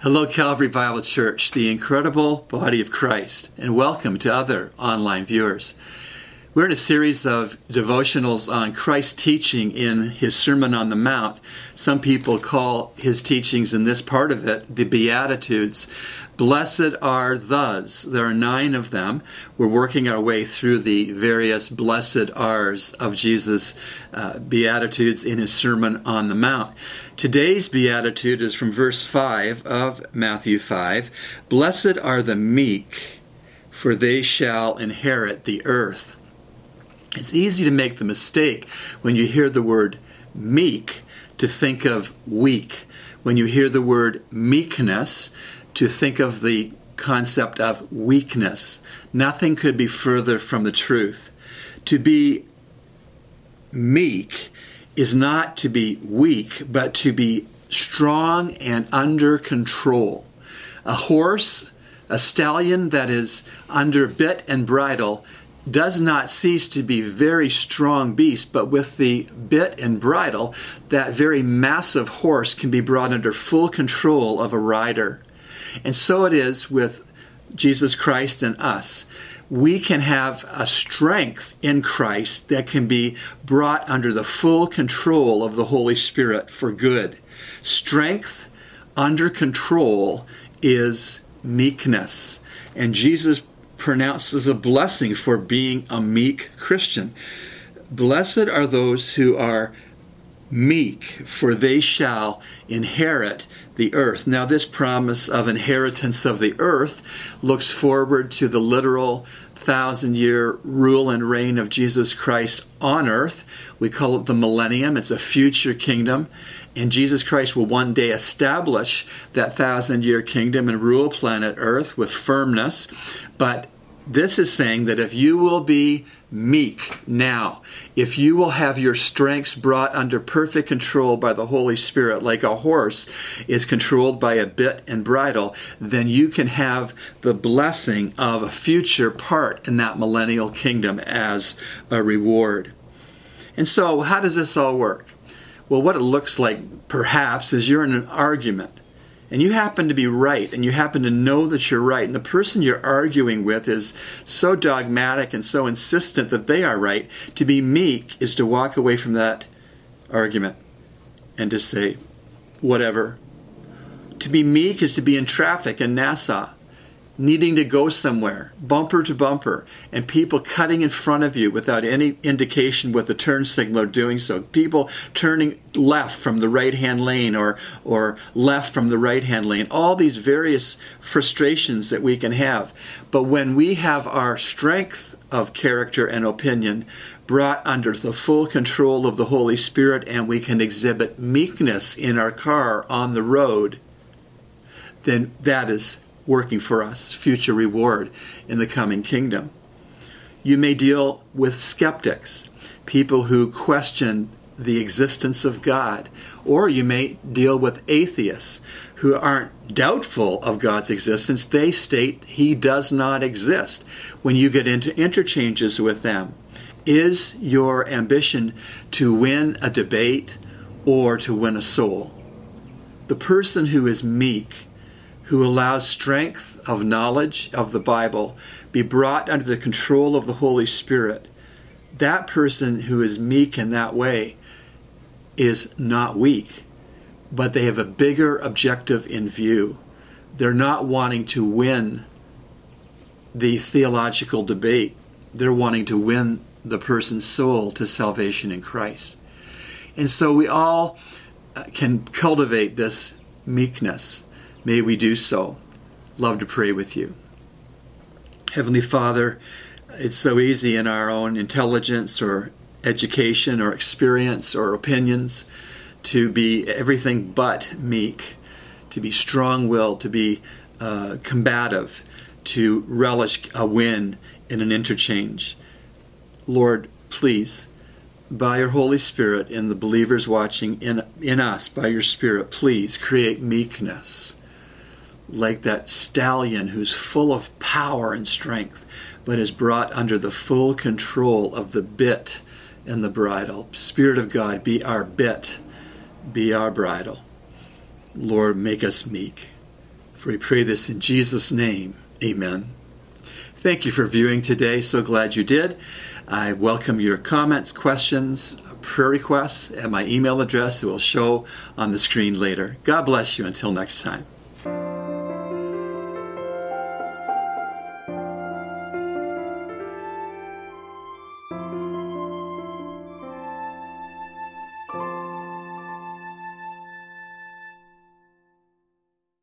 Hello, Calvary Bible Church, the incredible body of Christ, and welcome to other online viewers. We're in a series of devotionals on Christ's teaching in his Sermon on the Mount. Some people call his teachings in this part of it the Beatitudes. Blessed are those. There are nine of them. We're working our way through the various blessed are's of Jesus' uh, Beatitudes in his Sermon on the Mount. Today's Beatitude is from verse 5 of Matthew 5. Blessed are the meek, for they shall inherit the earth. It's easy to make the mistake when you hear the word meek to think of weak. When you hear the word meekness, to think of the concept of weakness. Nothing could be further from the truth. To be meek is not to be weak, but to be strong and under control. A horse, a stallion that is under bit and bridle, does not cease to be very strong beast, but with the bit and bridle, that very massive horse can be brought under full control of a rider. And so it is with Jesus Christ and us. We can have a strength in Christ that can be brought under the full control of the Holy Spirit for good. Strength under control is meekness. And Jesus pronounces a blessing for being a meek Christian. Blessed are those who are meek, for they shall inherit the earth. Now, this promise of inheritance of the earth looks forward to the literal thousand year rule and reign of Jesus Christ on earth. We call it the millennium, it's a future kingdom. And Jesus Christ will one day establish that thousand year kingdom and rule planet earth with firmness. But this is saying that if you will be meek now, if you will have your strengths brought under perfect control by the Holy Spirit, like a horse is controlled by a bit and bridle, then you can have the blessing of a future part in that millennial kingdom as a reward. And so, how does this all work? Well, what it looks like perhaps is you're in an argument and you happen to be right and you happen to know that you're right. And the person you're arguing with is so dogmatic and so insistent that they are right. To be meek is to walk away from that argument and to say whatever. To be meek is to be in traffic in Nassau needing to go somewhere, bumper to bumper, and people cutting in front of you without any indication with the turn signal or doing so. People turning left from the right hand lane or, or left from the right hand lane. All these various frustrations that we can have. But when we have our strength of character and opinion brought under the full control of the Holy Spirit and we can exhibit meekness in our car on the road, then that is working for us, future reward in the coming kingdom. You may deal with skeptics, people who question the existence of God, or you may deal with atheists who aren't doubtful of God's existence. They state he does not exist. When you get into interchanges with them, is your ambition to win a debate or to win a soul? The person who is meek who allows strength of knowledge of the Bible be brought under the control of the Holy Spirit, that person who is meek in that way is not weak, but they have a bigger objective in view. They're not wanting to win the theological debate, they're wanting to win the person's soul to salvation in Christ. And so we all uh, can cultivate this meekness May we do so. Love to pray with you. Heavenly Father, it's so easy in our own intelligence or education or experience or opinions to be everything but meek, to be strong willed, to be uh, combative, to relish a win in an interchange. Lord, please, by your Holy Spirit and the believers watching in, in us, by your Spirit, please create meekness like that stallion who's full of power and strength, but is brought under the full control of the bit and the bridle. Spirit of God, be our bit, be our bridle. Lord, make us meek. For we pray this in Jesus' name. Amen. Thank you for viewing today. So glad you did. I welcome your comments, questions, prayer requests at my email address that will show on the screen later. God bless you until next time.